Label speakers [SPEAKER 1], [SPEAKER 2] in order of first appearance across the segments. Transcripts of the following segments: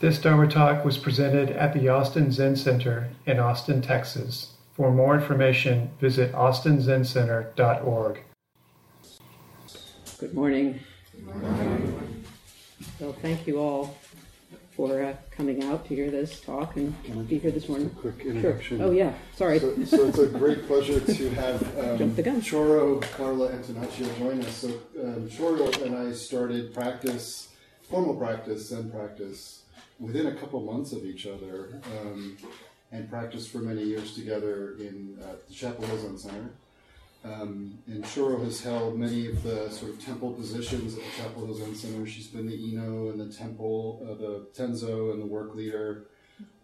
[SPEAKER 1] This Dharma talk was presented at the Austin Zen Center in Austin, Texas. For more information, visit austinzencenter.org.
[SPEAKER 2] Good morning. Good morning. Well, thank you all for uh, coming out to hear this talk and be here this morning.
[SPEAKER 3] quick introduction.
[SPEAKER 2] Sure. Oh, yeah, sorry.
[SPEAKER 3] So, so, it's a great pleasure to have um,
[SPEAKER 2] the gun.
[SPEAKER 3] Choro, Carla, and Tanaccio join us. So um, Choro and I started practice, formal practice, and practice within a couple months of each other, um, and practiced for many years together in uh, the Chapel Hill Center. Um, and Choro has held many of the sort of temple positions at the Chapel Hill Center. She's been the Ino and the temple, uh, the Tenzo and the work leader,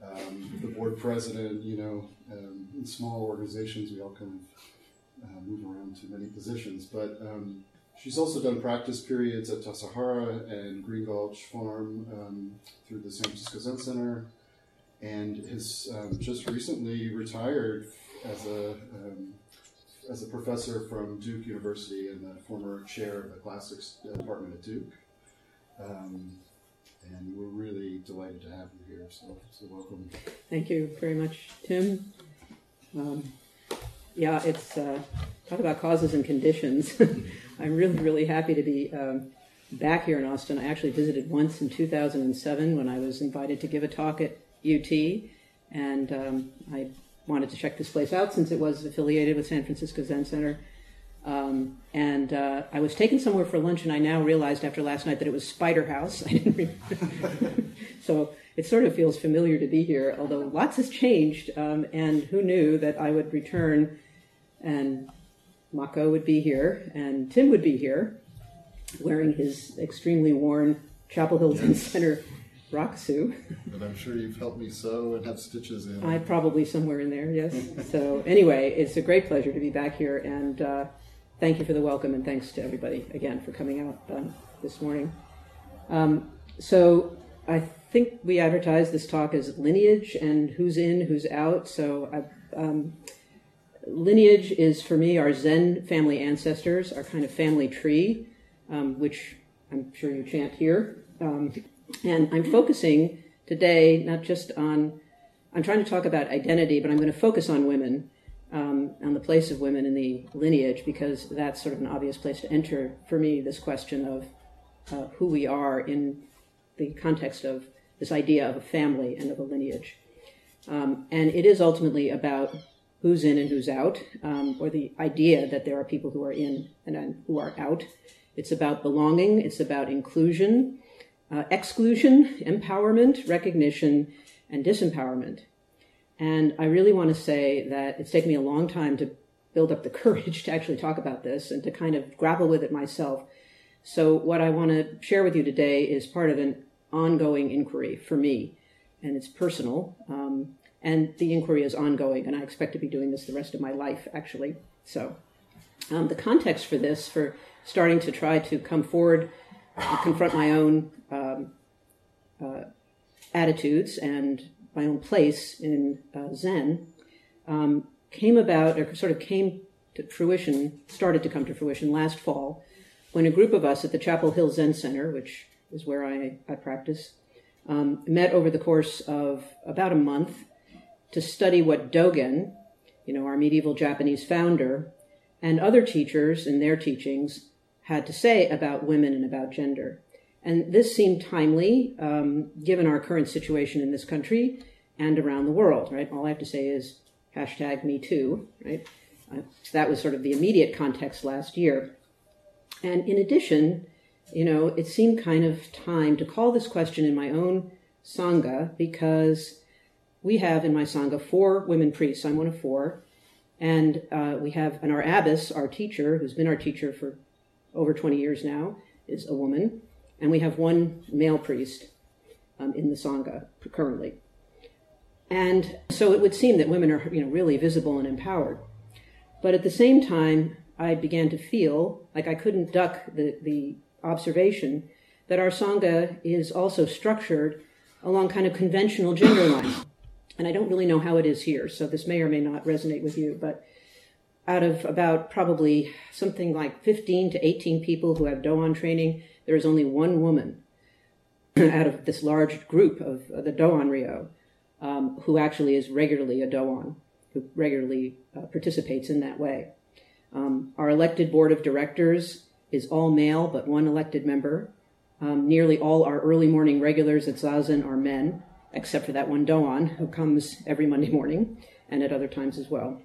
[SPEAKER 3] um, the board president. You know, um, in small organizations, we all kind of uh, move around to many positions. But um, she's also done practice periods at Tassajara and Green Gulch Farm um, through the San Francisco Zen Center, and has um, just recently retired as a um, as a professor from Duke University and the former chair of the classics department at Duke. Um, and we're really delighted to have you here. So, so welcome.
[SPEAKER 2] Thank you very much, Tim. Um, yeah, it's uh, talk about causes and conditions. I'm really, really happy to be um, back here in Austin. I actually visited once in 2007 when I was invited to give a talk at UT, and um, I wanted to check this place out since it was affiliated with San Francisco Zen Center. Um, and uh, I was taken somewhere for lunch, and I now realized after last night that it was Spider House. I didn't so it sort of feels familiar to be here, although lots has changed. Um, and who knew that I would return, and Mako would be here, and Tim would be here, wearing his extremely worn Chapel Hill yes. Center Rakusu.
[SPEAKER 3] But I'm sure you've helped me sew and have stitches in.
[SPEAKER 2] I probably somewhere in there, yes. so anyway, it's a great pleasure to be back here, and uh, thank you for the welcome, and thanks to everybody again for coming out um, this morning. Um, so I think we advertised this talk as lineage and who's in, who's out. So I, um, lineage is for me our Zen family ancestors, our kind of family tree, um, which I'm sure you chant here. Um, and I'm focusing today not just on, I'm trying to talk about identity, but I'm going to focus on women, um, on the place of women in the lineage, because that's sort of an obvious place to enter for me this question of uh, who we are in the context of this idea of a family and of a lineage. Um, and it is ultimately about who's in and who's out, um, or the idea that there are people who are in and who are out. It's about belonging, it's about inclusion, uh, exclusion, empowerment, recognition, and disempowerment. And I really want to say that it's taken me a long time to build up the courage to actually talk about this and to kind of grapple with it myself. So, what I want to share with you today is part of an ongoing inquiry for me, and it's personal. Um, and the inquiry is ongoing, and I expect to be doing this the rest of my life, actually. So, um, the context for this, for starting to try to come forward and confront my own um, uh, attitudes and my own place in uh, Zen um, came about, or sort of came to fruition, started to come to fruition last fall when a group of us at the Chapel Hill Zen Center, which is where I, I practice, um, met over the course of about a month to study what Dogen, you know, our medieval Japanese founder, and other teachers in their teachings had to say about women and about gender. And this seemed timely um, given our current situation in this country and around the world, right? All I have to say is hashtag me too, right? Uh, so that was sort of the immediate context last year. And in addition, you know, it seemed kind of time to call this question in my own Sangha because we have in my Sangha four women priests. I'm one of four. And uh, we have, and our abbess, our teacher, who's been our teacher for over 20 years now, is a woman. And we have one male priest um, in the Sangha currently. And so it would seem that women are you know, really visible and empowered. But at the same time, I began to feel like I couldn't duck the, the observation that our Sangha is also structured along kind of conventional gender lines. And I don't really know how it is here, so this may or may not resonate with you, but out of about probably something like 15 to 18 people who have Doan training, there is only one woman out of this large group of the Doan Ryo, um, who actually is regularly a Doan, who regularly uh, participates in that way. Um, our elected board of directors is all male but one elected member. Um, nearly all our early morning regulars at Zazen are men, except for that one Doan who comes every Monday morning and at other times as well.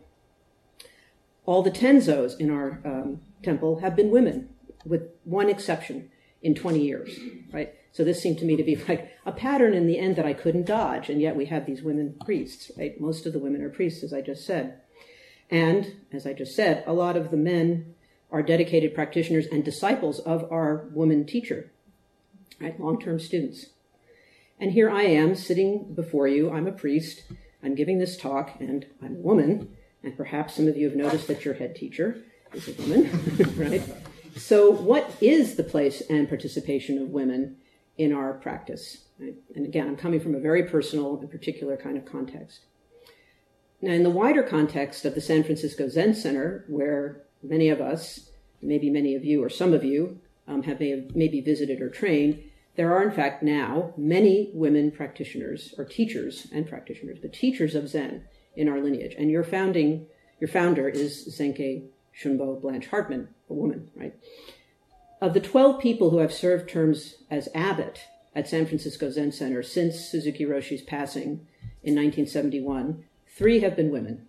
[SPEAKER 2] All the tenzos in our um, temple have been women, with one exception in 20 years, right? So this seemed to me to be like a pattern in the end that I couldn't dodge, and yet we have these women priests, right? Most of the women are priests, as I just said. And, as I just said, a lot of the men are dedicated practitioners and disciples of our woman teacher, right? Long term students. And here I am sitting before you. I'm a priest. I'm giving this talk, and I'm a woman. And perhaps some of you have noticed that your head teacher is a woman, right? So, what is the place and participation of women in our practice? And again, I'm coming from a very personal and particular kind of context. Now, in the wider context of the San Francisco Zen Center, where many of us, maybe many of you or some of you, um, have maybe visited or trained, there are in fact now many women practitioners or teachers and practitioners, but teachers of Zen in our lineage. And your founding, your founder is Zenkei Shunbo Blanche Hartman, a woman, right? Of the 12 people who have served terms as abbot at San Francisco Zen Center since Suzuki Roshi's passing in 1971, three have been women.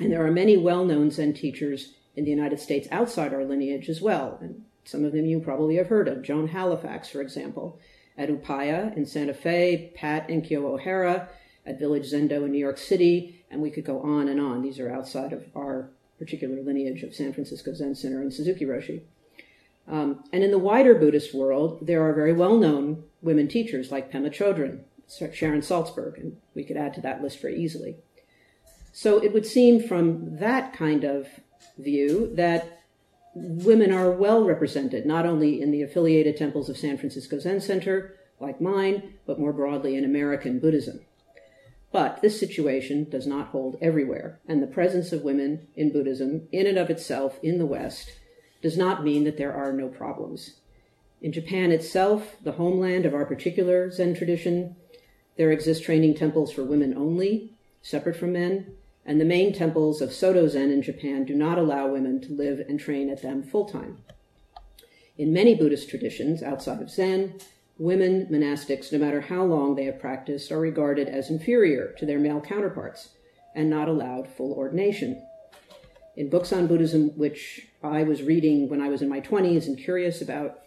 [SPEAKER 2] And there are many well known Zen teachers in the United States outside our lineage as well. And some of them you probably have heard of. Joan Halifax, for example, at Upaya in Santa Fe, Pat Enkyo O'Hara at Village Zendo in New York City, and we could go on and on. These are outside of our particular lineage of San Francisco Zen Center and Suzuki Roshi. Um, and in the wider Buddhist world, there are very well known women teachers like Pema Chodron, Sharon Salzberg, and we could add to that list very easily. So it would seem from that kind of view that women are well represented, not only in the affiliated temples of San Francisco Zen Center, like mine, but more broadly in American Buddhism. But this situation does not hold everywhere, and the presence of women in Buddhism, in and of itself, in the West, does not mean that there are no problems. In Japan itself, the homeland of our particular Zen tradition, there exist training temples for women only, separate from men, and the main temples of Soto Zen in Japan do not allow women to live and train at them full time. In many Buddhist traditions outside of Zen, women monastics, no matter how long they have practiced, are regarded as inferior to their male counterparts and not allowed full ordination. In books on Buddhism, which I was reading when I was in my 20s and curious about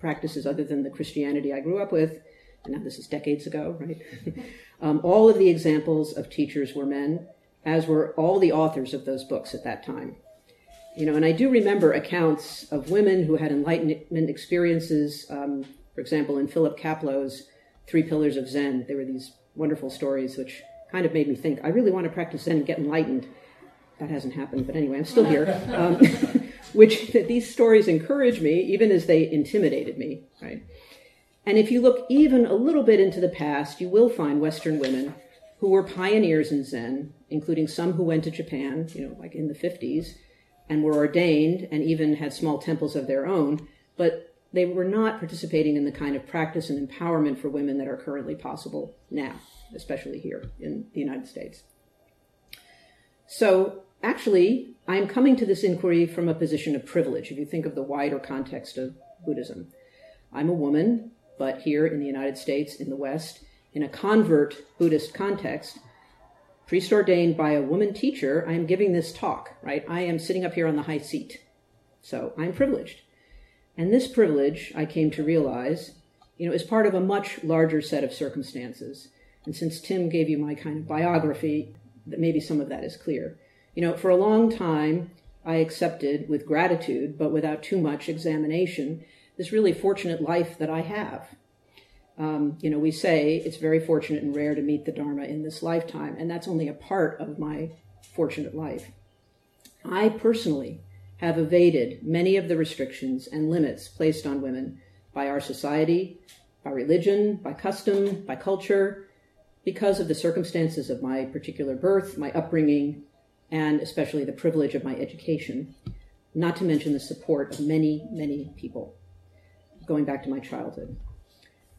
[SPEAKER 2] practices other than the Christianity I grew up with, and now this is decades ago, right? um, all of the examples of teachers were men, as were all the authors of those books at that time. You know, and I do remember accounts of women who had enlightenment experiences um, for example, in Philip Kapleau's Three Pillars of Zen, there were these wonderful stories which kind of made me think, I really want to practice Zen and get enlightened. That hasn't happened, but anyway, I'm still here. Um, which these stories encourage me, even as they intimidated me, right? And if you look even a little bit into the past, you will find Western women who were pioneers in Zen, including some who went to Japan, you know, like in the 50s, and were ordained and even had small temples of their own. But they were not participating in the kind of practice and empowerment for women that are currently possible now, especially here in the United States. So, actually, I'm coming to this inquiry from a position of privilege, if you think of the wider context of Buddhism. I'm a woman, but here in the United States, in the West, in a convert Buddhist context, priest ordained by a woman teacher, I am giving this talk, right? I am sitting up here on the high seat. So I'm privileged. And this privilege, I came to realize, you know, is part of a much larger set of circumstances. And since Tim gave you my kind of biography, that maybe some of that is clear. You know, for a long time, I accepted with gratitude, but without too much examination, this really fortunate life that I have. Um, you know, we say it's very fortunate and rare to meet the Dharma in this lifetime, and that's only a part of my fortunate life. I personally have evaded many of the restrictions and limits placed on women by our society, by religion, by custom, by culture, because of the circumstances of my particular birth, my upbringing, and especially the privilege of my education, not to mention the support of many, many people, going back to my childhood.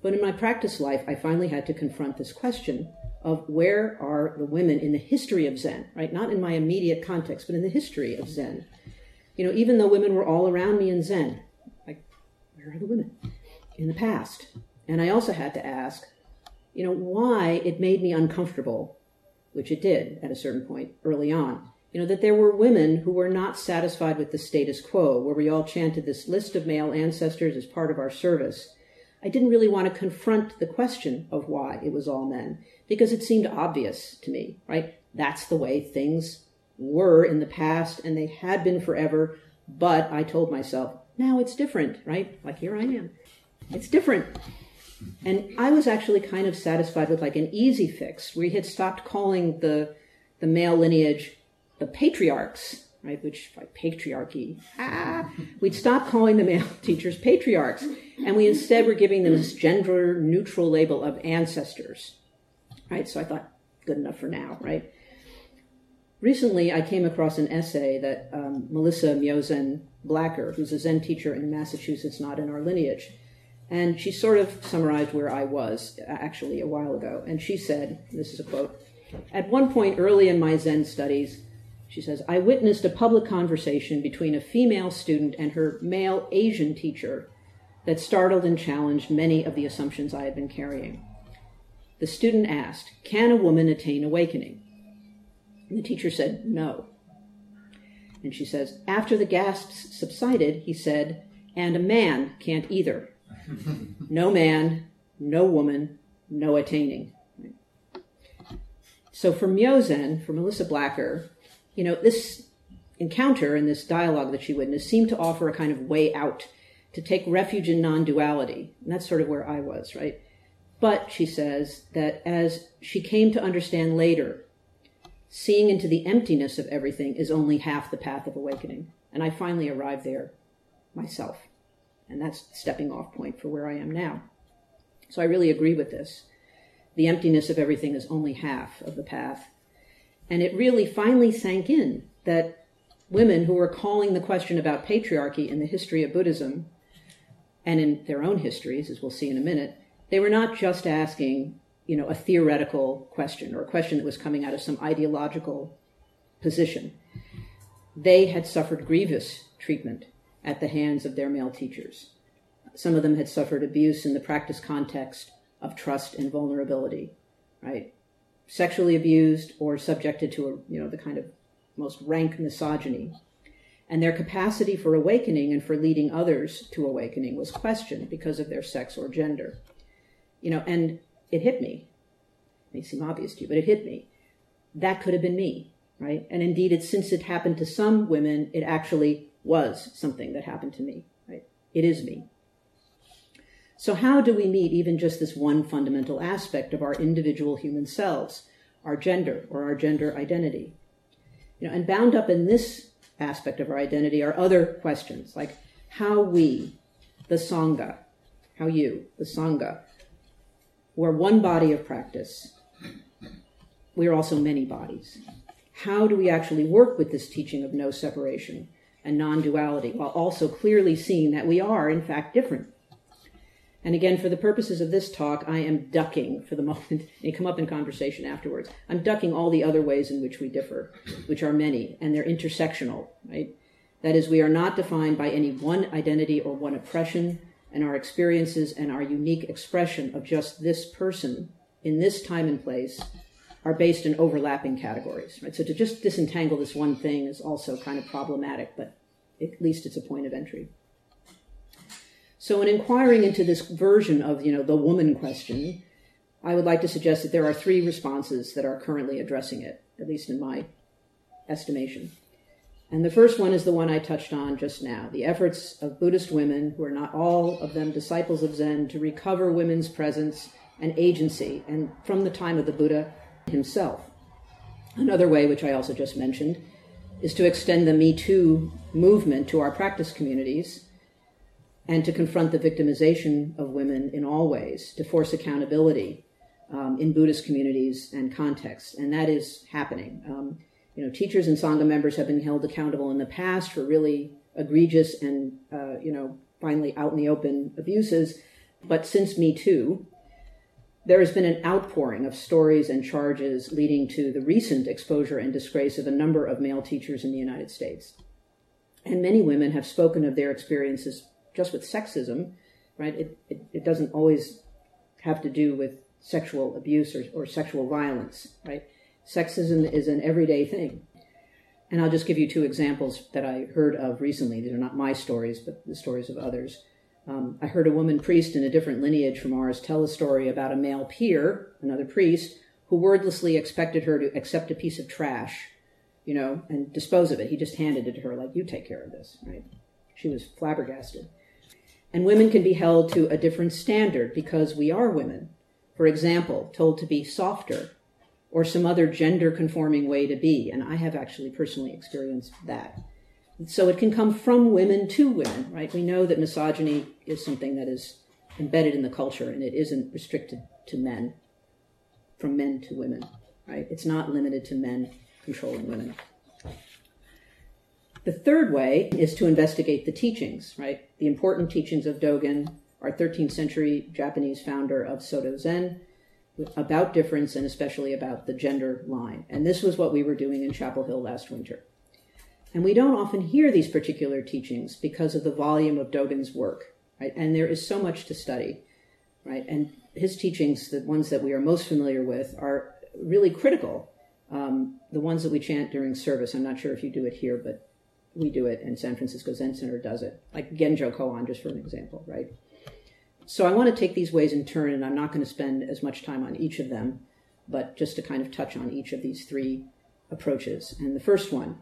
[SPEAKER 2] But in my practice life, I finally had to confront this question of where are the women in the history of Zen, right? Not in my immediate context, but in the history of Zen. You know, even though women were all around me in Zen, like, where are the women in the past? And I also had to ask, you know, why it made me uncomfortable, which it did at a certain point early on. You know, that there were women who were not satisfied with the status quo, where we all chanted this list of male ancestors as part of our service. I didn't really want to confront the question of why it was all men because it seemed obvious to me, right? That's the way things were in the past and they had been forever. But I told myself, now it's different, right? Like here I am. It's different. And I was actually kind of satisfied with like an easy fix. We had stopped calling the the male lineage the patriarchs, right? Which like patriarchy. Ah, we'd stop calling the male teachers patriarchs, and we instead were giving them this gender neutral label of ancestors, right? So I thought, good enough for now, right? Recently, I came across an essay that um, Melissa Myozen Blacker, who's a Zen teacher in Massachusetts, not in our lineage, and she sort of summarized where I was actually a while ago. And she said, this is a quote, at one point early in my Zen studies, she says, I witnessed a public conversation between a female student and her male Asian teacher that startled and challenged many of the assumptions I had been carrying. The student asked, Can a woman attain awakening? And the teacher said, No. And she says, After the gasps subsided, he said, And a man can't either. no man, no woman, no attaining. So for Myozen, for Melissa Blacker, you know, this encounter and this dialogue that she witnessed seemed to offer a kind of way out, to take refuge in non duality. And that's sort of where I was, right? But she says that as she came to understand later, seeing into the emptiness of everything is only half the path of awakening. And I finally arrived there myself. And that's the stepping off point for where I am now. So I really agree with this. The emptiness of everything is only half of the path. And it really finally sank in that women who were calling the question about patriarchy in the history of Buddhism and in their own histories, as we'll see in a minute, they were not just asking, you know, a theoretical question or a question that was coming out of some ideological position. They had suffered grievous treatment at the hands of their male teachers. Some of them had suffered abuse in the practice context of trust and vulnerability, right? Sexually abused or subjected to a, you know, the kind of most rank misogyny. And their capacity for awakening and for leading others to awakening was questioned because of their sex or gender. You know, and it hit me. It may seem obvious to you, but it hit me. That could have been me, right? And indeed, it, since it happened to some women, it actually was something that happened to me, right? It is me. So, how do we meet even just this one fundamental aspect of our individual human selves, our gender or our gender identity? You know, and bound up in this aspect of our identity are other questions like how we, the Sangha, how you, the Sangha, we're one body of practice. We are also many bodies. How do we actually work with this teaching of no separation and non duality while also clearly seeing that we are, in fact, different? And again, for the purposes of this talk, I am ducking for the moment, and come up in conversation afterwards. I'm ducking all the other ways in which we differ, which are many, and they're intersectional, right? That is, we are not defined by any one identity or one oppression, and our experiences and our unique expression of just this person in this time and place are based in overlapping categories. Right? So to just disentangle this one thing is also kind of problematic, but at least it's a point of entry. So in inquiring into this version of, you know, the woman question, I would like to suggest that there are three responses that are currently addressing it, at least in my estimation. And the first one is the one I touched on just now the efforts of Buddhist women, who are not all of them disciples of Zen, to recover women's presence and agency, and from the time of the Buddha himself. Another way, which I also just mentioned, is to extend the Me Too movement to our practice communities and to confront the victimization of women in all ways, to force accountability um, in Buddhist communities and contexts. And that is happening. Um, you know, teachers and Sangha members have been held accountable in the past for really egregious and, uh, you know, finally out in the open abuses. But since Me Too, there has been an outpouring of stories and charges leading to the recent exposure and disgrace of a number of male teachers in the United States. And many women have spoken of their experiences just with sexism, right? It, it, it doesn't always have to do with sexual abuse or, or sexual violence, right? Sexism is an everyday thing. And I'll just give you two examples that I heard of recently. These are not my stories, but the stories of others. Um, I heard a woman priest in a different lineage from ours tell a story about a male peer, another priest, who wordlessly expected her to accept a piece of trash, you know, and dispose of it. He just handed it to her, like, you take care of this, right? She was flabbergasted. And women can be held to a different standard because we are women. For example, told to be softer or some other gender conforming way to be. And I have actually personally experienced that. So it can come from women to women, right? We know that misogyny is something that is embedded in the culture and it isn't restricted to men, from men to women, right? It's not limited to men controlling women. The third way is to investigate the teachings, right? The important teachings of Dogen, our 13th century Japanese founder of Soto Zen, about difference and especially about the gender line. And this was what we were doing in Chapel Hill last winter. And we don't often hear these particular teachings because of the volume of Dogen's work, right? And there is so much to study, right? And his teachings, the ones that we are most familiar with, are really critical. Um, the ones that we chant during service, I'm not sure if you do it here, but we do it, and San Francisco Zen Center does it, like Genjo Koan, just for an example, right? So I want to take these ways in turn, and I'm not going to spend as much time on each of them, but just to kind of touch on each of these three approaches. And the first one,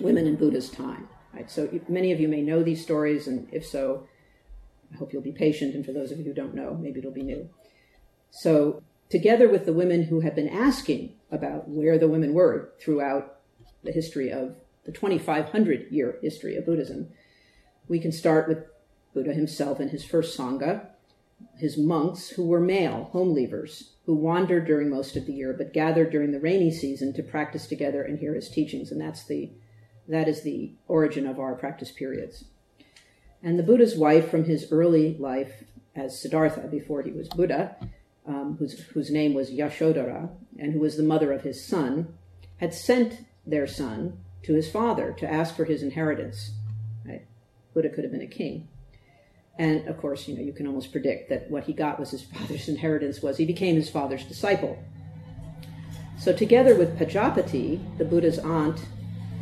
[SPEAKER 2] women in Buddha's time. Right? So many of you may know these stories, and if so, I hope you'll be patient. And for those of you who don't know, maybe it'll be new. So, together with the women who have been asking about where the women were throughout the history of the 2,500 year history of Buddhism, we can start with Buddha himself and his first Sangha, his monks who were male, home leavers, who wandered during most of the year but gathered during the rainy season to practice together and hear his teachings. And that's the, that is the origin of our practice periods. And the Buddha's wife from his early life as Siddhartha, before he was Buddha, um, whose, whose name was Yashodhara, and who was the mother of his son, had sent their son to his father to ask for his inheritance. Right? Buddha could have been a king. And of course, you know, you can almost predict that what he got was his father's inheritance was he became his father's disciple. So together with Pajapati, the Buddha's aunt,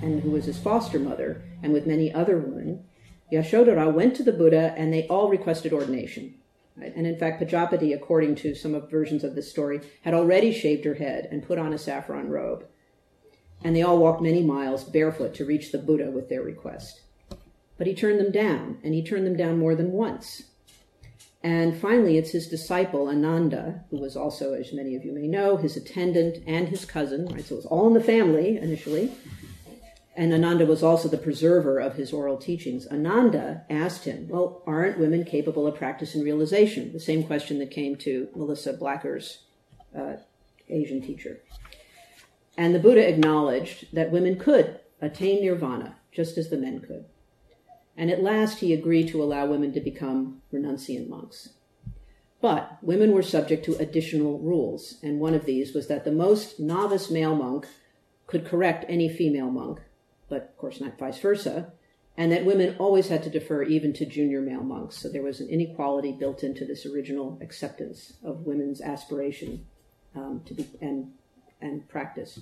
[SPEAKER 2] and who was his foster mother, and with many other women, Yashodhara went to the Buddha and they all requested ordination. Right? And in fact, Pajapati, according to some of versions of this story, had already shaved her head and put on a saffron robe. And they all walked many miles barefoot to reach the Buddha with their request. But he turned them down, and he turned them down more than once. And finally, it's his disciple, Ananda, who was also, as many of you may know, his attendant and his cousin, right? So it was all in the family initially. And Ananda was also the preserver of his oral teachings. Ananda asked him, Well, aren't women capable of practice and realization? The same question that came to Melissa Blacker's uh, Asian teacher. And the Buddha acknowledged that women could attain nirvana just as the men could and at last he agreed to allow women to become renunciant monks. But women were subject to additional rules, and one of these was that the most novice male monk could correct any female monk, but of course not vice versa, and that women always had to defer even to junior male monks. So there was an inequality built into this original acceptance of women's aspiration um, to be and and practice.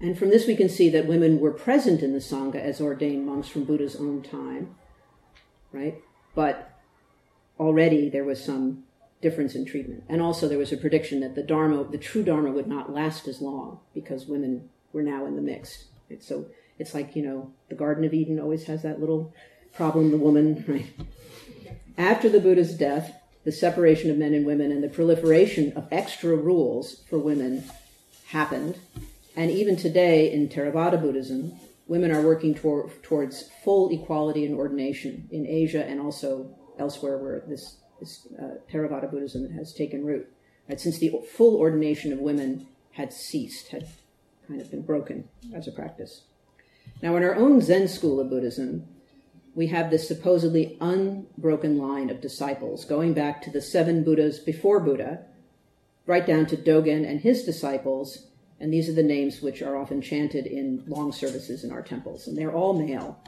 [SPEAKER 2] And from this, we can see that women were present in the Sangha as ordained monks from Buddha's own time, right? But already there was some difference in treatment. And also, there was a prediction that the Dharma, the true Dharma, would not last as long because women were now in the mix. So it's like, you know, the Garden of Eden always has that little problem, the woman, right? After the Buddha's death, the separation of men and women and the proliferation of extra rules for women happened and even today in Theravada Buddhism, women are working tor- towards full equality in ordination in Asia and also elsewhere where this, this uh, Theravada Buddhism has taken root. Right? Since the full ordination of women had ceased, had kind of been broken as a practice. Now, in our own Zen school of Buddhism, we have this supposedly unbroken line of disciples going back to the seven Buddhas before Buddha, right down to Dogen and his disciples. And these are the names which are often chanted in long services in our temples. And they're all male.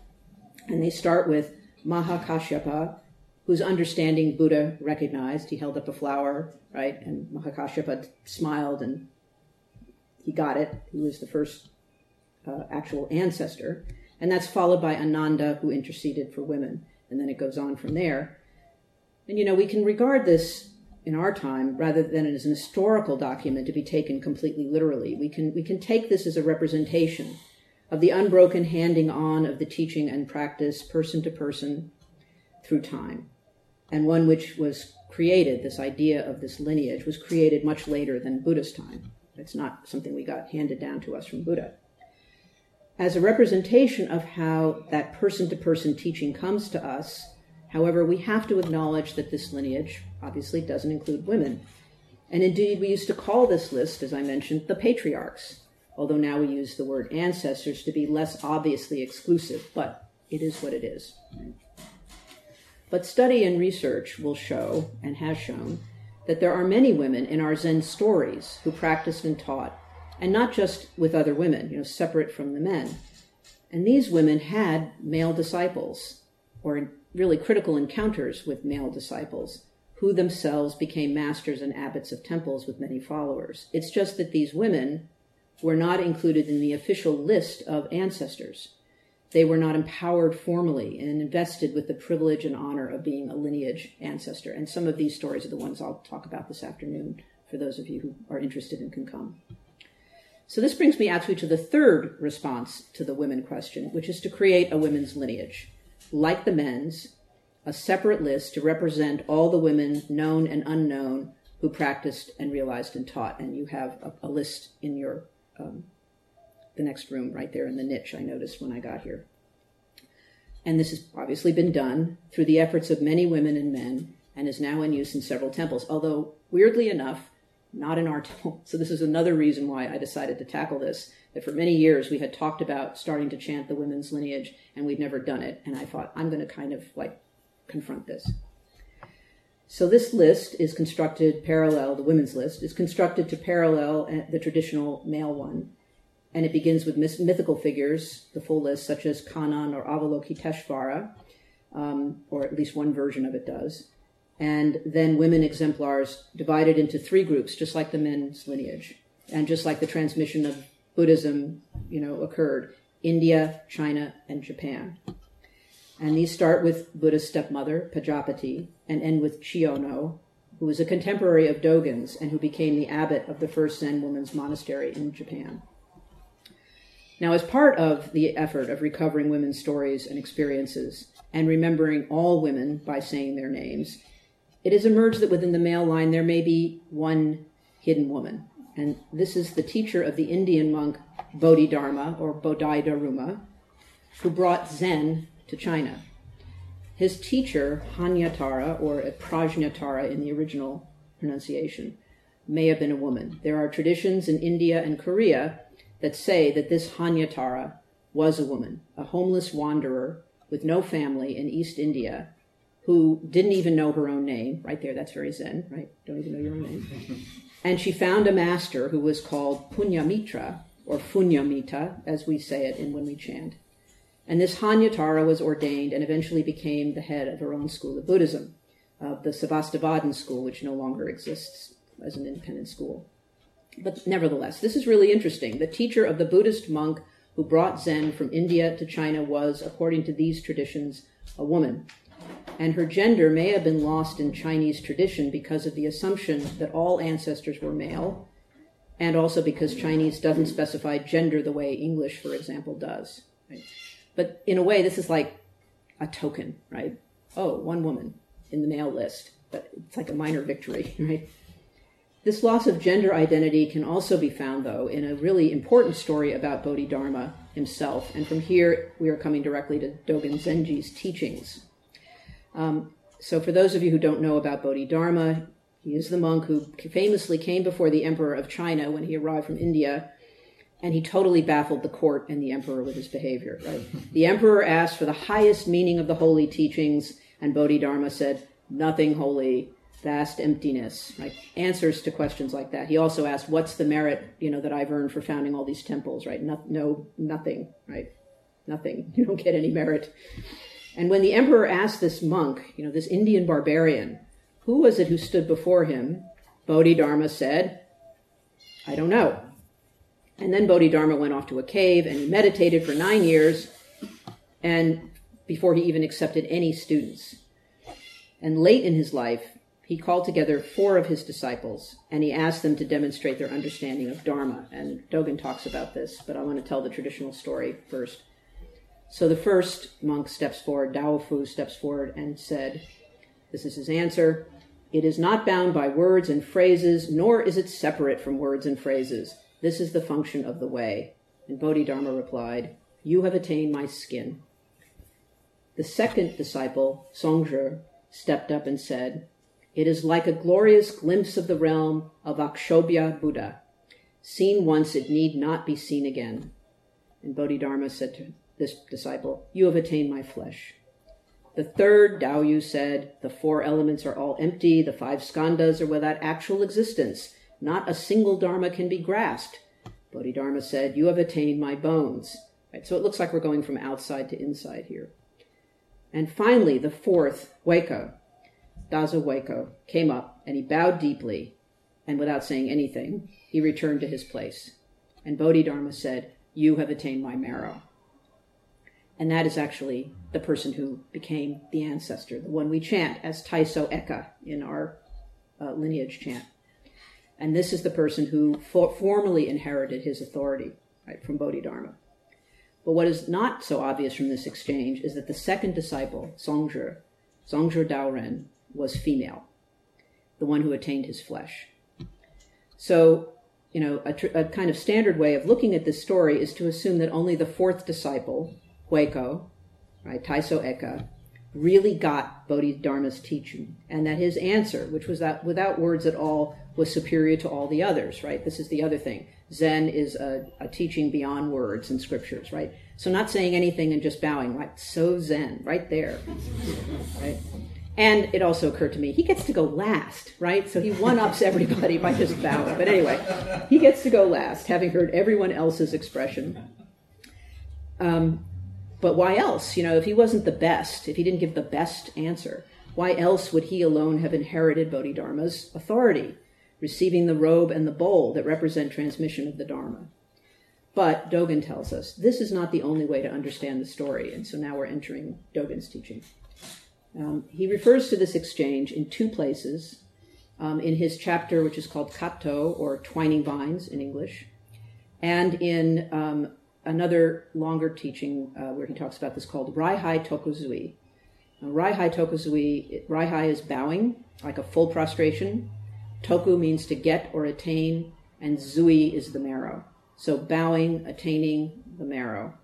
[SPEAKER 2] And they start with Mahakashyapa, whose understanding Buddha recognized. He held up a flower, right? And Mahakashyapa smiled and he got it. He was the first uh, actual ancestor. And that's followed by Ananda, who interceded for women. And then it goes on from there. And you know, we can regard this in our time rather than as an historical document to be taken completely literally. We can, we can take this as a representation of the unbroken handing on of the teaching and practice person to person through time. And one which was created, this idea of this lineage, was created much later than Buddha's time. It's not something we got handed down to us from Buddha as a representation of how that person to person teaching comes to us. However, we have to acknowledge that this lineage obviously doesn't include women. And indeed, we used to call this list, as I mentioned, the patriarchs, although now we use the word ancestors to be less obviously exclusive, but it is what it is. But study and research will show, and has shown, that there are many women in our Zen stories who practiced and taught and not just with other women, you know, separate from the men. And these women had male disciples, or really critical encounters with male disciples, who themselves became masters and abbots of temples with many followers. It's just that these women were not included in the official list of ancestors. They were not empowered formally and invested with the privilege and honor of being a lineage ancestor. And some of these stories are the ones I'll talk about this afternoon for those of you who are interested and can come. So this brings me actually to the third response to the women question, which is to create a women's lineage. Like the men's, a separate list to represent all the women, known and unknown, who practiced and realized and taught. And you have a, a list in your um, the next room right there in the niche I noticed when I got here. And this has obviously been done through the efforts of many women and men and is now in use in several temples. Although, weirdly enough, not in our temple. So this is another reason why I decided to tackle this. That for many years we had talked about starting to chant the women's lineage, and we'd never done it. And I thought I'm going to kind of like confront this. So this list is constructed parallel. The women's list is constructed to parallel uh, the traditional male one, and it begins with mythical figures, the full list, such as Kannon or Avalokiteshvara, um, or at least one version of it does and then women exemplars divided into three groups, just like the men's lineage, and just like the transmission of Buddhism, you know, occurred India, China, and Japan. And these start with Buddha's stepmother, Pajapati, and end with Chiyono, who was a contemporary of Dogen's and who became the abbot of the first Zen women's monastery in Japan. Now, as part of the effort of recovering women's stories and experiences and remembering all women by saying their names, it has emerged that within the male line there may be one hidden woman. And this is the teacher of the Indian monk Bodhidharma or Bodhidharma, who brought Zen to China. His teacher, Hanyatara, or Prajnatara in the original pronunciation, may have been a woman. There are traditions in India and Korea that say that this Hanyatara was a woman, a homeless wanderer with no family in East India who didn't even know her own name. Right there, that's very Zen, right? Don't even know your own name. and she found a master who was called Punyamitra, or Funyamita, as we say it in when we chant. And this Hanyatara was ordained and eventually became the head of her own school of Buddhism, uh, the Sarvastivadin school, which no longer exists as an independent school. But nevertheless, this is really interesting. The teacher of the Buddhist monk who brought Zen from India to China was, according to these traditions, a woman and her gender may have been lost in Chinese tradition because of the assumption that all ancestors were male, and also because Chinese doesn't specify gender the way English, for example, does. Right? But in a way, this is like a token, right? Oh, one woman in the male list, but it's like a minor victory, right? This loss of gender identity can also be found, though, in a really important story about Bodhidharma himself. And from here, we are coming directly to Dogen Zenji's teachings. Um, so, for those of you who don't know about Bodhidharma, he is the monk who famously came before the emperor of China when he arrived from India and he totally baffled the court and the emperor with his behavior. Right? the emperor asked for the highest meaning of the holy teachings, and Bodhidharma said, "Nothing holy, vast emptiness." Right? Answers to questions like that. He also asked, "What's the merit, you know, that I've earned for founding all these temples?" Right? No, no nothing. Right? Nothing. You don't get any merit. And when the emperor asked this monk, you know, this Indian barbarian, who was it who stood before him, Bodhidharma said, I don't know. And then Bodhidharma went off to a cave and he meditated for nine years and before he even accepted any students. And late in his life, he called together four of his disciples and he asked them to demonstrate their understanding of Dharma. And Dogen talks about this, but I want to tell the traditional story first. So the first monk steps forward, Dao Fu steps forward and said, This is his answer. It is not bound by words and phrases, nor is it separate from words and phrases. This is the function of the way. And Bodhidharma replied, You have attained my skin. The second disciple, Songzhi, stepped up and said, It is like a glorious glimpse of the realm of Akshobhya Buddha. Seen once, it need not be seen again. And Bodhidharma said to this disciple, You have attained my flesh. The third, Dao Yu said, The four elements are all empty, the five skandhas are without actual existence. Not a single dharma can be grasped. Bodhidharma said, You have attained my bones. Right, so it looks like we're going from outside to inside here. And finally, the fourth, Huike, Dazu Huike, came up and he bowed deeply, and without saying anything, he returned to his place. And Bodhidharma said, You have attained my marrow. And that is actually the person who became the ancestor, the one we chant as Taiso Eka in our uh, lineage chant. And this is the person who for- formally inherited his authority right, from Bodhidharma. But what is not so obvious from this exchange is that the second disciple, Songzhi, Songzhi Daoren, was female, the one who attained his flesh. So, you know, a, tr- a kind of standard way of looking at this story is to assume that only the fourth disciple, Huike, right, Taiso Eka, really got Bodhidharma's teaching, and that his answer, which was that without words at all, was superior to all the others, right? This is the other thing. Zen is a, a teaching beyond words and scriptures, right? So not saying anything and just bowing, right? So Zen, right there, right? And it also occurred to me, he gets to go last, right? So he one ups everybody by just bowing. But anyway, he gets to go last, having heard everyone else's expression. Um, but why else? You know, if he wasn't the best, if he didn't give the best answer, why else would he alone have inherited Bodhidharma's authority, receiving the robe and the bowl that represent transmission of the Dharma? But Dogen tells us this is not the only way to understand the story, and so now we're entering Dogen's teaching. Um, he refers to this exchange in two places um, in his chapter, which is called Katto, or Twining Vines in English, and in um, another longer teaching uh, where he talks about this called Raihai Tokuzui. Raihai Tokuzui, Raihai is bowing, like a full prostration. Toku means to get or attain, and Zui is the marrow. So bowing, attaining the marrow.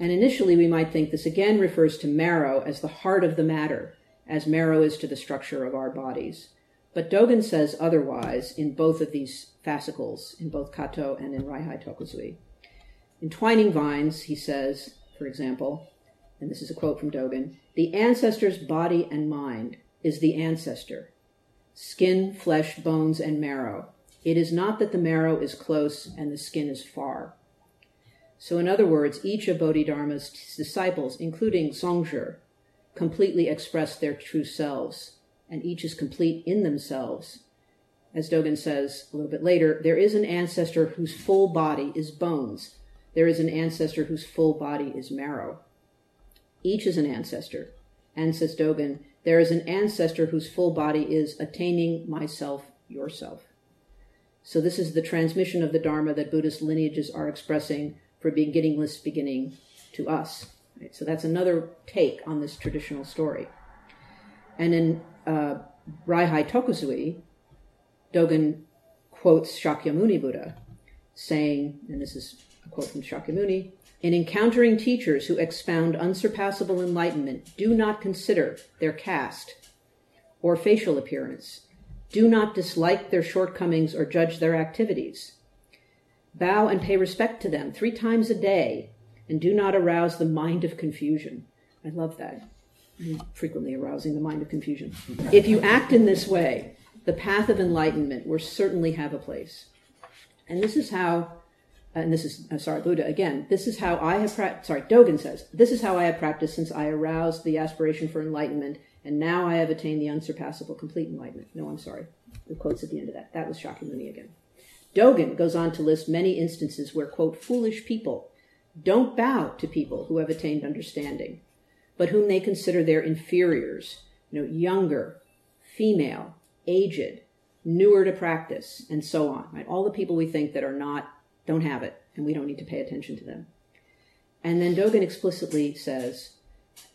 [SPEAKER 2] And initially, we might think this again refers to marrow as the heart of the matter, as marrow is to the structure of our bodies. But Dogen says otherwise in both of these fascicles, in both Katto and in Raihai Tokuzui. In Twining Vines, he says, for example, and this is a quote from Dogen the ancestor's body and mind is the ancestor skin, flesh, bones, and marrow. It is not that the marrow is close and the skin is far. So, in other words, each of Bodhidharma's disciples, including Songzhi, completely express their true selves, and each is complete in themselves. As Dogen says a little bit later, there is an ancestor whose full body is bones. There is an ancestor whose full body is marrow. Each is an ancestor. And says Dogen, there is an ancestor whose full body is attaining myself, yourself. So this is the transmission of the Dharma that Buddhist lineages are expressing for beginningless beginning to us. Right? So that's another take on this traditional story. And in uh, Raihai Tokuzui, Dogen quotes Shakyamuni Buddha, saying, and this is a quote from Shakyamuni, in encountering teachers who expound unsurpassable enlightenment, do not consider their caste or facial appearance. Do not dislike their shortcomings or judge their activities. Bow and pay respect to them three times a day, and do not arouse the mind of confusion. I love that. Frequently arousing the mind of confusion. If you act in this way, the path of enlightenment will certainly have a place. And this is how, and this is, uh, sorry, Buddha again, this is how I have, pra- sorry, Dogen says, this is how I have practiced since I aroused the aspiration for enlightenment, and now I have attained the unsurpassable complete enlightenment. No, I'm sorry. The quote's at the end of that. That was Shakyamuni again. Dogen goes on to list many instances where, quote, foolish people don't bow to people who have attained understanding, but whom they consider their inferiors, you know, younger, female, aged, newer to practice, and so on. Right? All the people we think that are not don't have it, and we don't need to pay attention to them. And then Dogen explicitly says,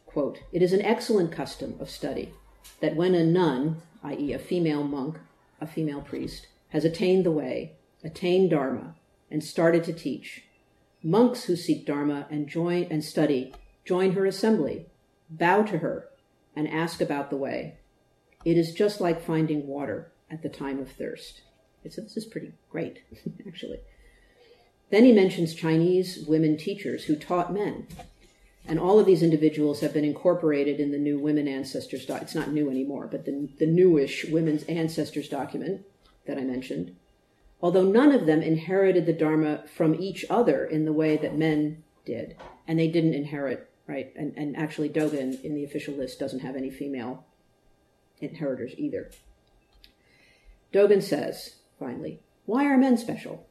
[SPEAKER 2] quote, It is an excellent custom of study that when a nun, i.e., a female monk, a female priest, has attained the way, attained Dharma, and started to teach, monks who seek Dharma and join and study join her assembly, bow to her, and ask about the way. It is just like finding water at the time of thirst. So this is pretty great, actually. Then he mentions Chinese women teachers who taught men. And all of these individuals have been incorporated in the new Women Ancestors. It's not new anymore, but the, the newish Women's Ancestors document that I mentioned. Although none of them inherited the Dharma from each other in the way that men did. And they didn't inherit, right? And, and actually, Dogen in the official list doesn't have any female inheritors either. Dogen says, finally, why are men special?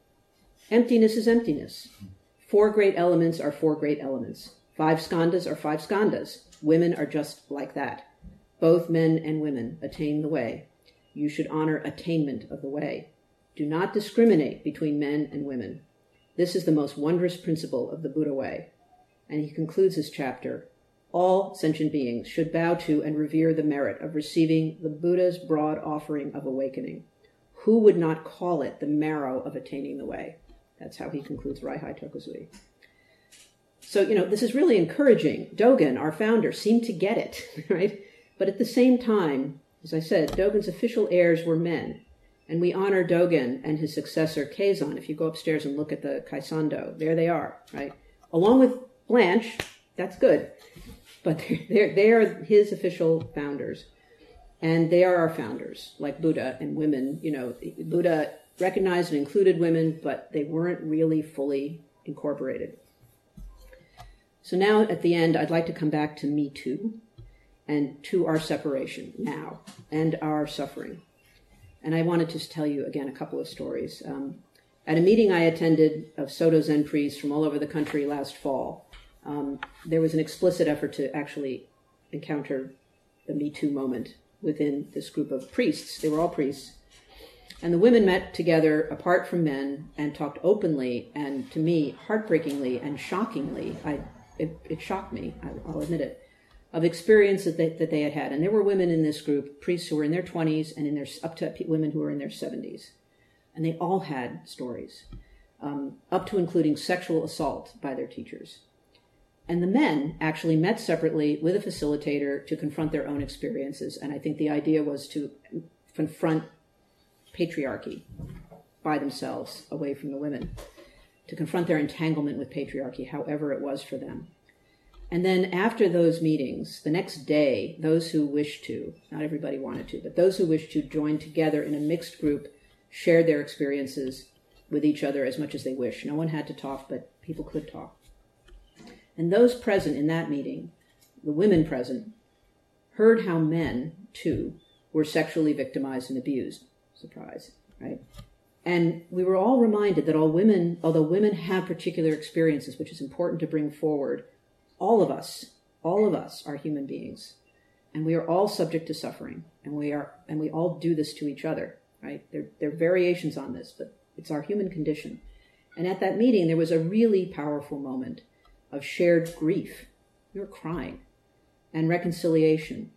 [SPEAKER 2] Emptiness is emptiness. Four great elements are four great elements. Five skandhas are five skandhas. Women are just like that. Both men and women attain the way. You should honor attainment of the way. Do not discriminate between men and women. This is the most wondrous principle of the Buddha way. And he concludes his chapter all sentient beings should bow to and revere the merit of receiving the Buddha's broad offering of awakening. Who would not call it the marrow of attaining the way? That's how he concludes Raihai Tokuzui. So, you know, this is really encouraging. Dogen, our founder, seemed to get it, right? But at the same time, as I said, Dogen's official heirs were men. And we honor Dogen and his successor, Keizan. If you go upstairs and look at the Kaisando, there they are, right? Along with Blanche, that's good but they're, they are his official founders. And they are our founders, like Buddha and women. You know, Buddha recognized and included women, but they weren't really fully incorporated. So now at the end, I'd like to come back to Me Too and to our separation now and our suffering. And I wanted to tell you again a couple of stories. Um, at a meeting I attended of Soto Zen priests from all over the country last fall, um, there was an explicit effort to actually encounter the Me Too moment within this group of priests. They were all priests. And the women met together apart from men and talked openly and to me, heartbreakingly and shockingly, I, it, it shocked me, I, will admit it, of experiences that, that they had had. And there were women in this group, priests who were in their 20s and in their, up to women who were in their 70s. And they all had stories, um, up to including sexual assault by their teachers. And the men actually met separately with a facilitator to confront their own experiences. And I think the idea was to confront patriarchy by themselves away from the women, to confront their entanglement with patriarchy, however it was for them. And then after those meetings, the next day, those who wished to, not everybody wanted to, but those who wished to join together in a mixed group, shared their experiences with each other as much as they wished. No one had to talk, but people could talk. And those present in that meeting, the women present, heard how men, too, were sexually victimized and abused. Surprise, right? And we were all reminded that all women, although women have particular experiences, which is important to bring forward, all of us, all of us are human beings. And we are all subject to suffering. And we are and we all do this to each other, right? There, there are variations on this, but it's our human condition. And at that meeting there was a really powerful moment of shared grief. We were crying and reconciliation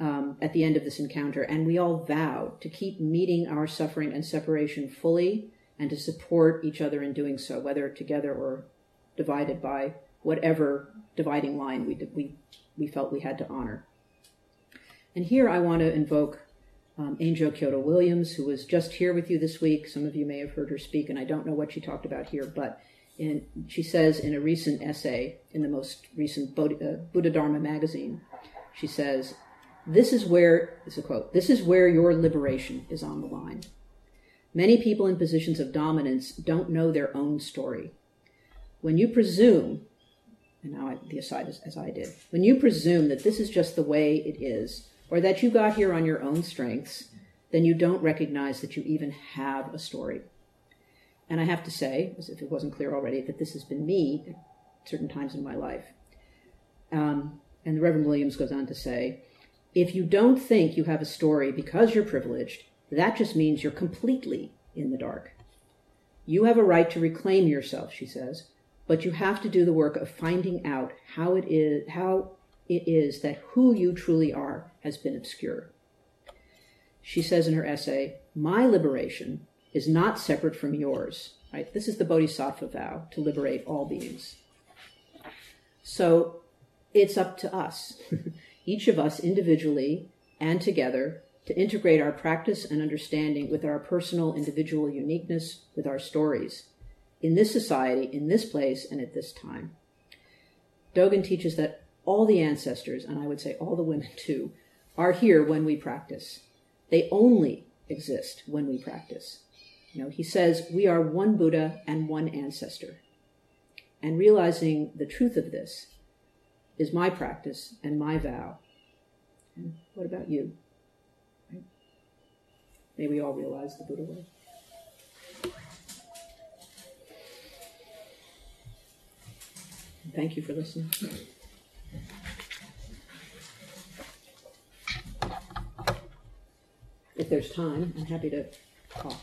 [SPEAKER 2] um, at the end of this encounter. And we all vowed to keep meeting our suffering and separation fully and to support each other in doing so, whether together or divided by whatever dividing line we, we, we felt we had to honor. And here I want to invoke um, Angel Kyodo Williams, who was just here with you this week. Some of you may have heard her speak, and I don't know what she talked about here, but in, she says in a recent essay in the most recent uh, Buddha Dharma magazine, she says, This is where, this is a quote, this is where your liberation is on the line. Many people in positions of dominance don't know their own story. When you presume, and now I, the aside is as I did, when you presume that this is just the way it is, or that you got here on your own strengths, then you don't recognize that you even have a story. And I have to say, as if it wasn't clear already, that this has been me at certain times in my life. Um, and the Reverend Williams goes on to say, if you don't think you have a story because you're privileged, that just means you're completely in the dark. You have a right to reclaim yourself, she says, but you have to do the work of finding out how it is how it is that who you truly are has been obscure. She says in her essay, My liberation is not separate from yours. Right? This is the Bodhisattva vow to liberate all beings. So it's up to us, each of us individually and together, to integrate our practice and understanding with our personal individual uniqueness, with our stories, in this society, in this place, and at this time. Dogen teaches that all the ancestors, and I would say all the women too, are here when we practice. They only exist when we practice. You know, he says we are one Buddha and one ancestor. And realizing the truth of this is my practice and my vow. And what about you? Right? May we all realize the Buddha way. Thank you for listening. If there's time, I'm happy to talk.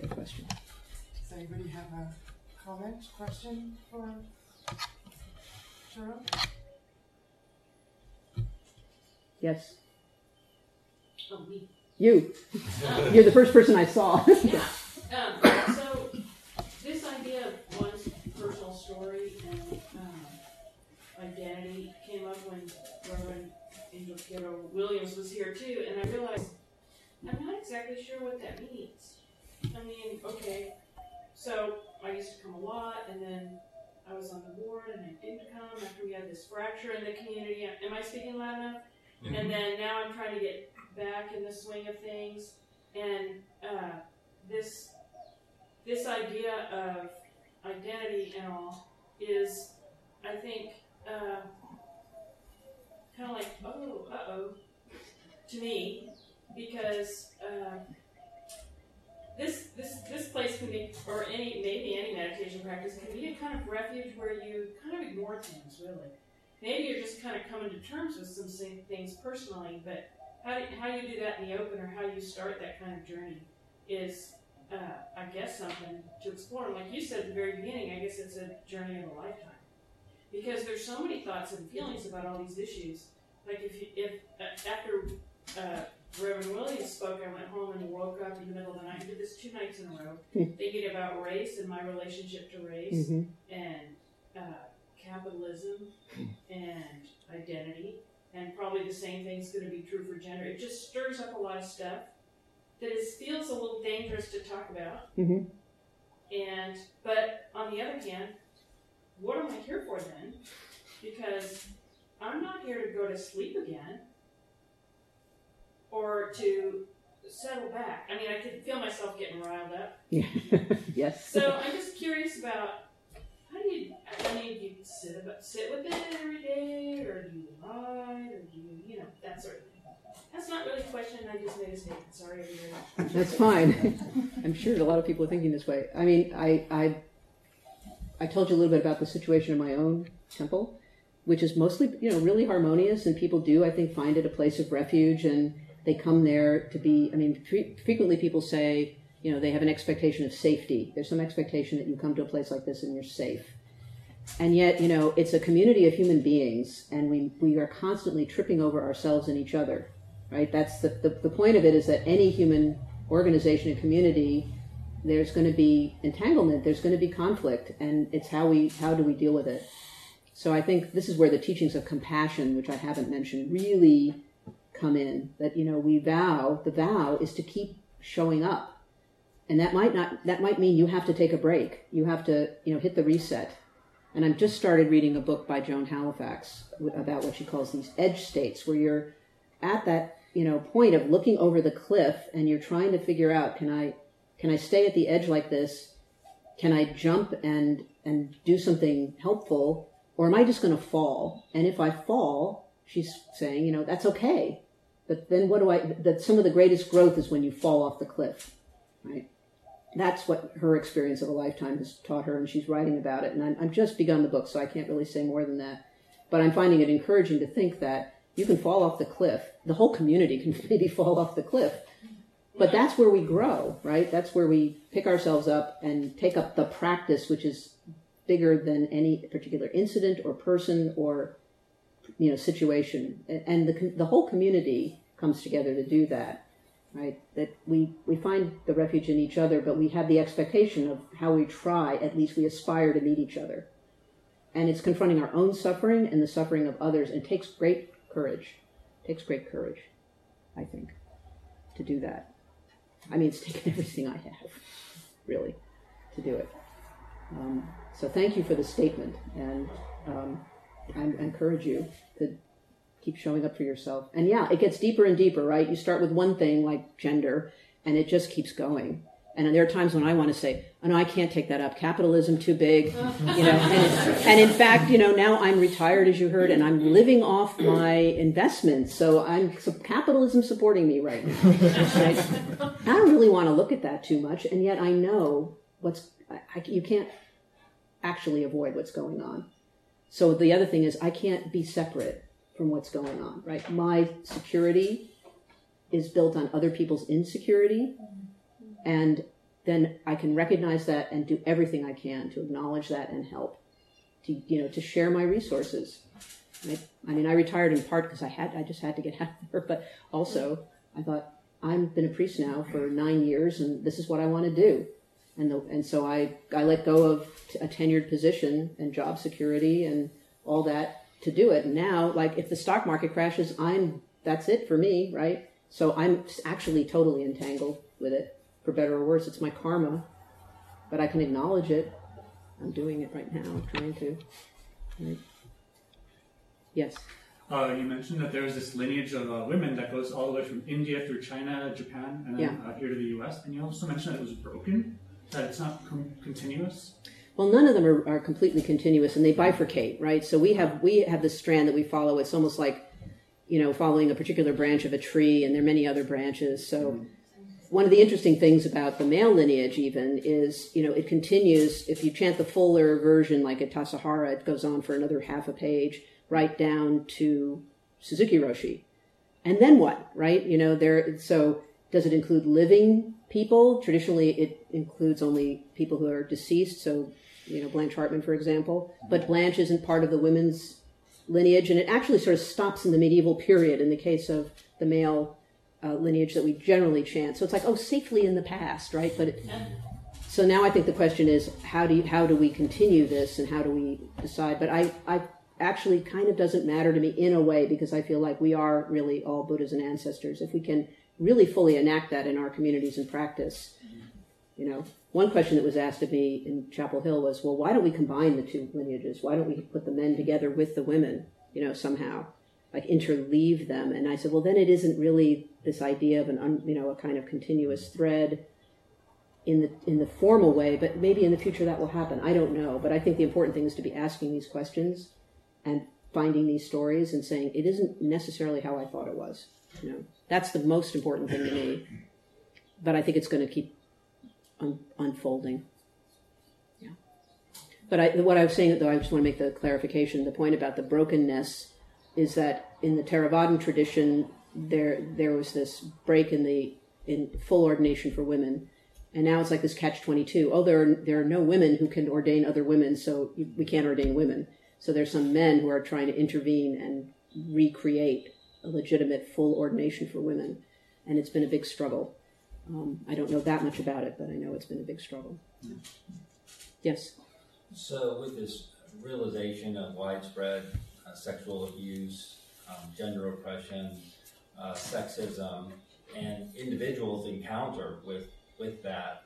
[SPEAKER 4] Does anybody have a comment, question for Shiro?
[SPEAKER 2] Yes,
[SPEAKER 5] Oh, me.
[SPEAKER 2] you. You're the first person I saw.
[SPEAKER 5] Yeah. Um, so this idea of one's personal story and um, identity came up when Reverend Angel Williams was here too, and I realized I'm not exactly sure what that means. I mean, okay, so I used to come a lot, and then I was on the board, and I didn't come after we had this fracture in the community. Am I speaking loud enough? And then now I'm trying to get back in the swing of things, and uh, this this idea of identity and all is, I think, uh, kind of like, oh, uh oh, to me, because uh, this place can be, or any maybe any meditation practice can be a kind of refuge where you kind of ignore things, really. Maybe you're just kind of coming to terms with some things personally, but how do, how you do that in the open or how you start that kind of journey is uh, I guess something to explore. And like you said at the very beginning, I guess it's a journey of a lifetime because there's so many thoughts and feelings about all these issues. Like if you, if uh, after uh, Reverend Williams spoke, I went home and woke up in the middle of the night. I did this two nights in a row, thinking about race and my relationship to race
[SPEAKER 2] Mhm.
[SPEAKER 5] and uh, capitalism and identity. And probably the same thing's going to be true for gender. It just stirs up a lot of stuff that is, feels a little dangerous to talk about.
[SPEAKER 2] Mhm.
[SPEAKER 5] And but on the other hand, what am I here for then? Because I'm not here to go to sleep again or to settle back. I mean, I could feel myself getting riled up.
[SPEAKER 2] Yes.
[SPEAKER 5] So I'm just curious about how do you? I mean, do you sit about, sit with it every day, or do you ride, or do you, you know, that sort of thing. That's not really a question. I just made a statement. Sorry, everybody.
[SPEAKER 2] That's fine. I'm sure a lot of people are thinking this way. I mean, I, I, I told you a little bit about the situation in my own temple, which is mostly, you know, really harmonious, and people do, I think, find it a place of refuge, and they come there to be. I mean, fre- frequently people say, you know, they have an expectation of safety. There's some expectation that you come to a place like this and you're safe. And yet, you know, it's a community of human beings, and we, we are constantly tripping over ourselves and each other, right? That's the, the, the point of it is that any human organization and community, there's going to be entanglement, there's going to be conflict, and it's how we how do we deal with it. So I think this is where the teachings of compassion, which I haven't mentioned, really come in. That you know, we vow. The vow is to keep showing up, and that might not. That might mean you have to take a break. You have to, you know, hit the reset. And I've just started reading a book by Joan Halifax about what she calls these edge states, where you're at that you know point of looking over the cliff and you're trying to figure out can I can I stay at the edge like this? Can I jump and and do something helpful, or am I just going to fall? And if I fall, she's saying, you know, that's okay. But then what do I? That some of the greatest growth is when you fall off the cliff, right? That's what her experience of a lifetime has taught her, and she's writing about it. And I'm, I've just begun the book, so I can't really say more than that. But I'm finding it encouraging to think that you can fall off the cliff. The whole community can maybe fall off the cliff. But that's where we grow, right? That's where we pick ourselves up and take up the practice, which is bigger than any particular incident or person or you know situation. And the the whole community comes together to do that, right? That we we find the refuge in each other, but we have the expectation of how we try. At least we aspire to meet each other, and it's confronting our own suffering and the suffering of others. And takes great courage. It takes great courage, I think, to do that. I mean, it's taken everything I have, really, to do it. Um, so thank you for the statement, and um, I encourage you to keep showing up for yourself. And yeah, it gets deeper and deeper, right? You start with one thing like gender, and it just keeps going. And there are times when I want to say, "Oh no, I can't take that up. Capitalism too big," you know. And, and, in fact, you know, now I'm retired, as you heard, and I'm living off my investments, so I'm so capitalism supporting me right now. Right? I don't really want to look at that too much, and yet I know what's. I, you can't actually avoid what's going on. So the other thing is, I can't be separate from what's going on. Right, my security is built on other people's insecurity and then I can recognize that and do everything I can to acknowledge that and help. To you know, to share my resources. I, I mean, I retired in part because I had I just had to get out of there, but also I thought I've been a priest now for nine years, and this is what I want to do. And the, and so I I let go of a tenured position and job security and all that to do it. And now, like if the stock market crashes, I'm that's it for me, right? So I'm actually totally entangled with it for better or worse. It's my karma, but I can acknowledge it. I'm doing it right now. I'm trying to. Right. Yes.
[SPEAKER 6] Uh, you mentioned that there is this lineage of uh, women that goes all the way from India through China, Japan, and then yeah. uh, here to the U.S. And you also mentioned that it was broken, that it's not com- continuous.
[SPEAKER 2] Well, none of them are, are, completely continuous, and they bifurcate, right? So we have we have this strand that we follow. It's almost like, you know, following a particular branch of a tree, and there are many other branches. So. Mm-hmm one of the interesting things about the male lineage even is, you know, it continues. If you chant the fuller version, like at Tassajara, it goes on for another half a page, right down to Suzuki Roshi. And then what, right? You know, there, so does it include living people? Traditionally, it includes only people who are deceased. So, you know, Blanche Hartman, for example. But Blanche isn't part of the women's lineage, and it actually sort of stops in the medieval period in the case of the male uh, lineage that we generally chant. So it's like, oh, safely in the past, right? But it, so now I think the question is, how do you, how do we continue this, and how do we decide? But I, I actually kind of doesn't matter to me in a way because I feel like we are really all Buddhas and ancestors. If we can really fully enact that in our communities and practice, you know. One question that was asked of me in Chapel Hill was, well, why don't we combine the two lineages? Why don't we put the men together with the women, you know, somehow? like interleave them. And I said, well, then it isn't really this idea of an, un, you know, a kind of continuous thread in the in the formal way, but maybe in the future that will happen. I don't know, but I think the important thing is to be asking these questions and finding these stories and saying it isn't necessarily how I thought it was. You know, that's the most important thing to me. But I think it's going to keep un- unfolding. Yeah. But I, what I was saying, though, I just want to make the clarification. The point about the brokenness is that in the Theravadan tradition, there there was this break in the in full ordination for women, and now it's like this catch twenty two. Oh, there are, there are no women who can ordain other women, so we can't ordain women. So there's some men who are trying to intervene and recreate a legitimate full ordination for women, and it's been a big struggle. Um, I don't know that much about it, but I know it's been a big struggle. Yes.
[SPEAKER 7] So with this realization of widespread uh, sexual abuse, um, gender oppression, uh, sexism and individuals encounter with with that,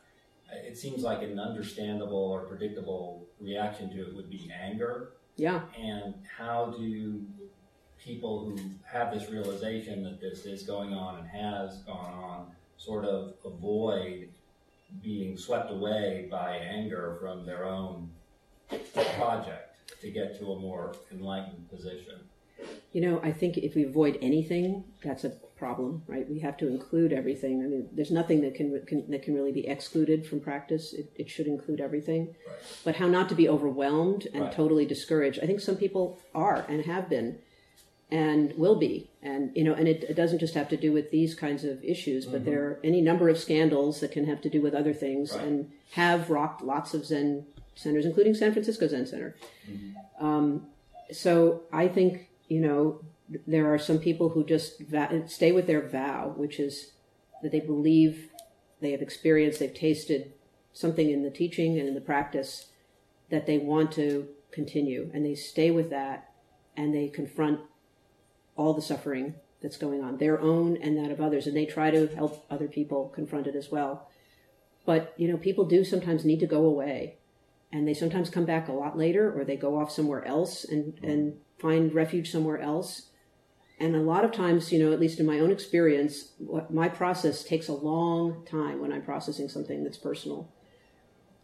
[SPEAKER 7] it seems like an understandable or predictable reaction to it would be anger.
[SPEAKER 2] Yeah.
[SPEAKER 7] And how do people who have this realization that this is going on and has gone on sort of avoid being swept away by anger from their own project to get to a more enlightened position?
[SPEAKER 2] You know, I think if we avoid anything, that's a problem, right? We have to include everything. I mean, there's nothing that can, can that can really be excluded from practice. It, it should include everything.
[SPEAKER 7] Right.
[SPEAKER 2] But how not to be overwhelmed and
[SPEAKER 7] Right.
[SPEAKER 2] totally discouraged? I think some people are and have been, and will be. And you know, and it, it doesn't just have to do with these kinds of issues, but there are any number of scandals that can have to do with other things
[SPEAKER 7] Right.
[SPEAKER 2] and have rocked lots of Zen centers, including San Francisco Zen Center. Um, so I think you know there are some people who just va- stay with their vow, which is that they believe they have experienced, they've tasted something in the teaching and in the practice that they want to continue, and they stay with that, and they confront all the suffering that's going on, their own and that of others, and they try to help other people confront it as well. But you know, people do sometimes need to go away, and they sometimes come back a lot later, or they go off somewhere else and and find refuge somewhere else. And a lot of times, you know, at least in my own experience, what my process takes a long time when I'm processing something that's personal.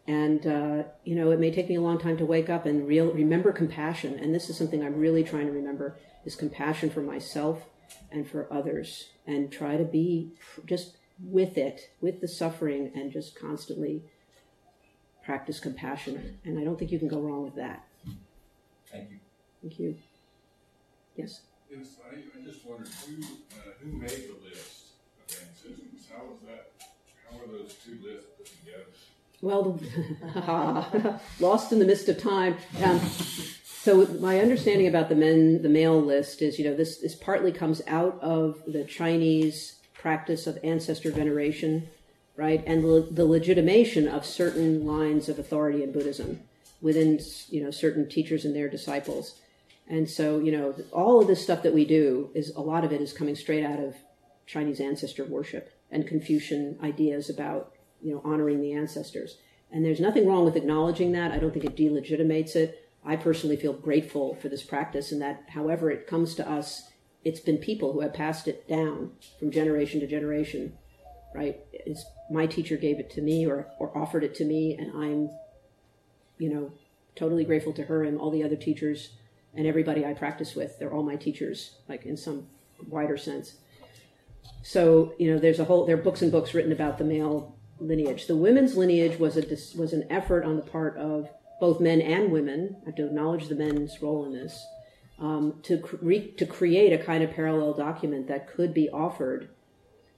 [SPEAKER 2] And uh, you know, it may take me a long time to wake up and real remember compassion. And this is something I'm really trying to remember: is compassion for myself and for others, and try to be just with it, with the suffering, and just constantly practice compassion. And I don't think you can go wrong with that.
[SPEAKER 7] Thank you.
[SPEAKER 2] Thank you. Yes.
[SPEAKER 8] Yes, I, I just wondered who, uh, who made the list of ancestors? How was that, how were those two lists put together?
[SPEAKER 2] Well, lost in the mist of time. Um, so my understanding about the men, the male list is, you know, this this partly comes out of the Chinese practice of ancestor veneration, right, and the, the legitimation of certain lines of authority in Buddhism within, you know, certain teachers and their disciples. And so, you know, all of this stuff that we do is a lot of it is coming straight out of Chinese ancestor worship and Confucian ideas about, you know, honoring the ancestors. And there's nothing wrong with acknowledging that. I don't think it delegitimates it. I personally feel grateful for this practice and that however it comes to us, it's been people who have passed it down from generation to generation, right? It's my teacher gave it to me or, or offered it to me and I'm, you know, totally grateful to her and all the other teachers and everybody I practice with. They're all my teachers, like in some wider sense. So you know, there's a whole there are books and books written about the male lineage. The women's lineage was a was an effort on the part of both men and women. I have to acknowledge the men's role in this um, to cre- to create a kind of parallel document that could be offered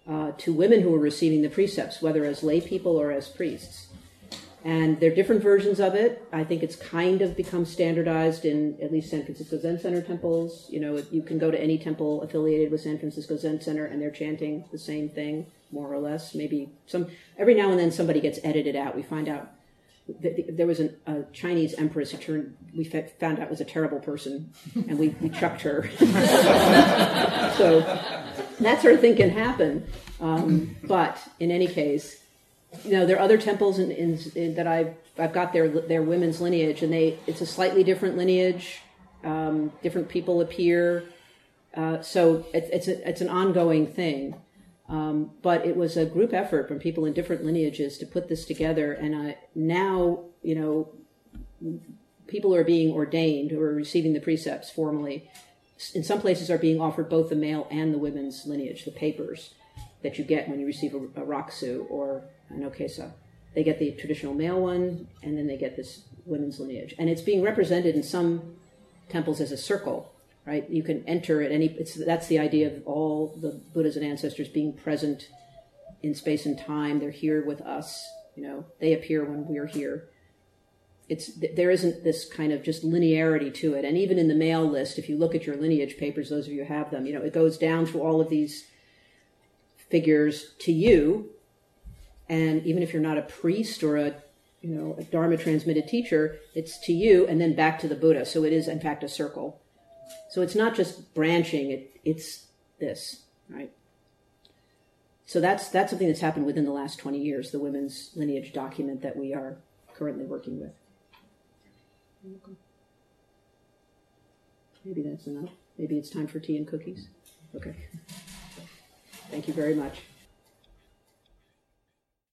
[SPEAKER 2] uh, to women who were receiving the precepts, whether as lay people or as priests. And there are different versions of it. I think it's kind of become standardized in at least San Francisco Zen Center temples. You know, you can go to any temple affiliated with San Francisco Zen Center and they're chanting the same thing, more or less. Maybe some, every now and then somebody gets edited out. We find out there was an, a Chinese empress who turned, we found out was a terrible person and we, we chucked her. so that sort of thing can happen. Um, but in any case, you know, there are other temples in, in, in, that I've I've got their their women's lineage, and they it's a slightly different lineage. Um, different people appear, uh, so it, it's a, it's an ongoing thing. Um, but it was a group effort from people in different lineages to put this together, and uh, now you know people are being ordained who are receiving the precepts formally. In some places, are being offered both the male and the women's lineage, the papers that you get when you receive a, a rakusu or an okesa. They get the traditional male one, and then they get this women's lineage, and it's being represented in some temples as a circle. Right, you can enter at any. It's that's the idea of all the Buddhas and ancestors being present in space and time. They're here with us. You know, they appear when we're here. It's there isn't this kind of just linearity to it, and even in the male list, if you look at your lineage papers, those of you have them, you know, it goes down through all of these figures to you and even if you're not a priest or a you know a dharma transmitted teacher it's to you and then back to the buddha so it is in fact a circle so it's not just branching it it's this right? So that's that's something that's happened within the last 20 years, the women's lineage document that we are currently working with. Maybe that's enough. Maybe it's time for tea and cookies. Okay. Thank you very much.